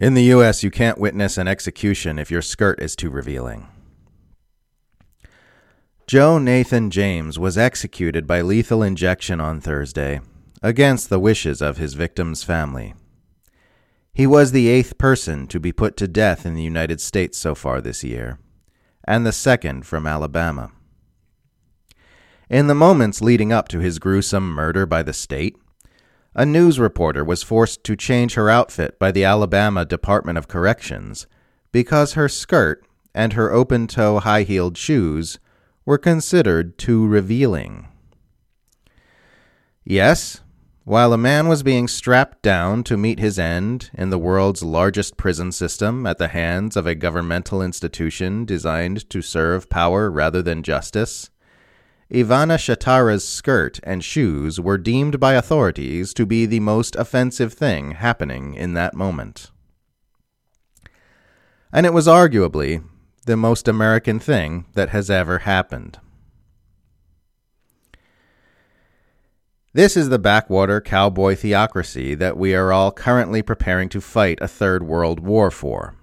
In the U.S., you can't witness an execution if your skirt is too revealing. Joe Nathan James was executed by lethal injection on Thursday, against the wishes of his victim's family. He was the eighth person to be put to death in the United States so far this year, and the second from Alabama. In the moments leading up to his gruesome murder by the state, a news reporter was forced to change her outfit by the Alabama Department of Corrections because her skirt and her open toe high heeled shoes were considered too revealing. Yes, while a man was being strapped down to meet his end in the world's largest prison system at the hands of a governmental institution designed to serve power rather than justice, Ivana Shatara's skirt and shoes were deemed by authorities to be the most offensive thing happening in that moment. And it was arguably the most American thing that has ever happened. This is the backwater cowboy theocracy that we are all currently preparing to fight a third world war for.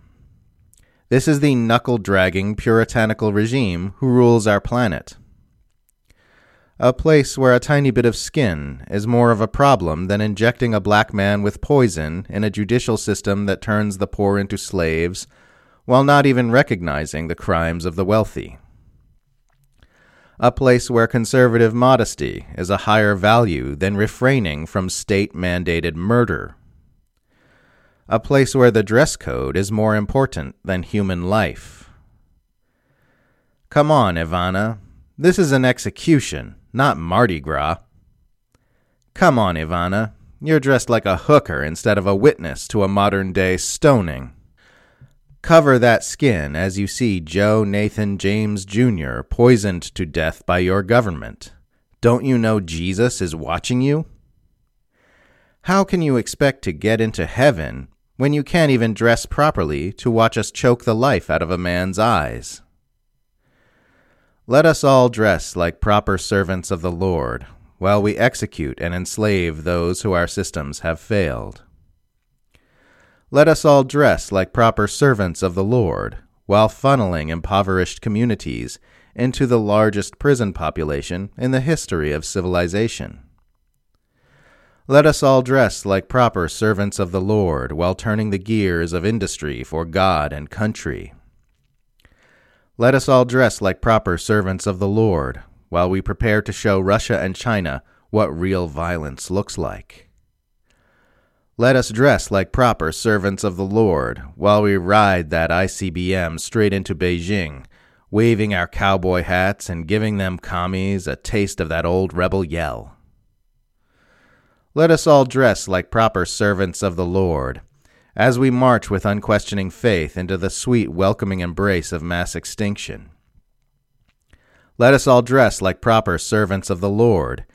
This is the knuckle dragging puritanical regime who rules our planet a place where a tiny bit of skin is more of a problem than injecting a black man with poison in a judicial system that turns the poor into slaves while not even recognizing the crimes of the wealthy. A place where conservative modesty is a higher value than refraining from state mandated murder. A place where the dress code is more important than human life. Come on, Ivana. This is an execution not Mardi Gras. Come on, Ivana. You're dressed like a hooker instead of a witness to a modern day stoning. Cover that skin as you see Joe Nathan James Jr. poisoned to death by your government. Don't you know Jesus is watching you? How can you expect to get into heaven when you can't even dress properly to watch us choke the life out of a man's eyes? Let us all dress like proper servants of the Lord, while we execute and enslave those who our systems have failed. Let us all dress like proper servants of the Lord, while funneling impoverished communities into the largest prison population in the history of civilization. Let us all dress like proper servants of the Lord while turning the gears of industry for God and country. Let us all dress like proper servants of the Lord, while we prepare to show Russia and China what real violence looks like. Let us dress like proper servants of the Lord, while we ride that ICBM straight into Beijing, waving our cowboy hats and giving them commies a taste of that old rebel yell. Let us all dress like proper servants of the Lord, as we march with unquestioning faith into the sweet, welcoming embrace of mass extinction. Let us all dress like proper servants of the Lord,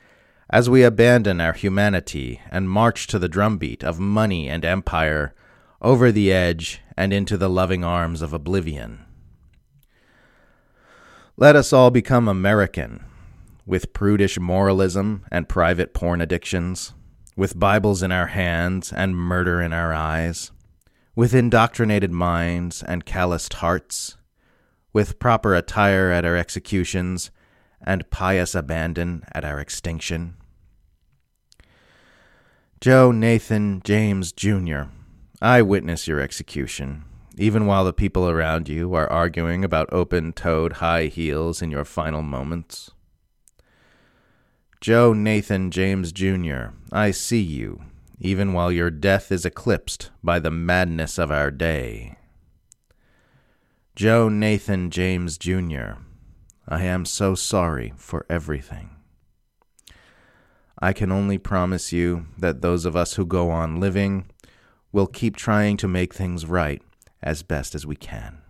as we abandon our humanity and march to the drumbeat of money and empire, over the edge and into the loving arms of oblivion. Let us all become American, with prudish moralism and private porn addictions with Bibles in our hands and murder in our eyes, with indoctrinated minds and calloused hearts, with proper attire at our executions and pious abandon at our extinction. Joe Nathan James Jr., I witness your execution, even while the people around you are arguing about open toed high heels in your final moments. Joe Nathan James Jr., I see you, even while your death is eclipsed by the madness of our day. Joe Nathan James Jr., I am so sorry for everything. I can only promise you that those of us who go on living will keep trying to make things right as best as we can.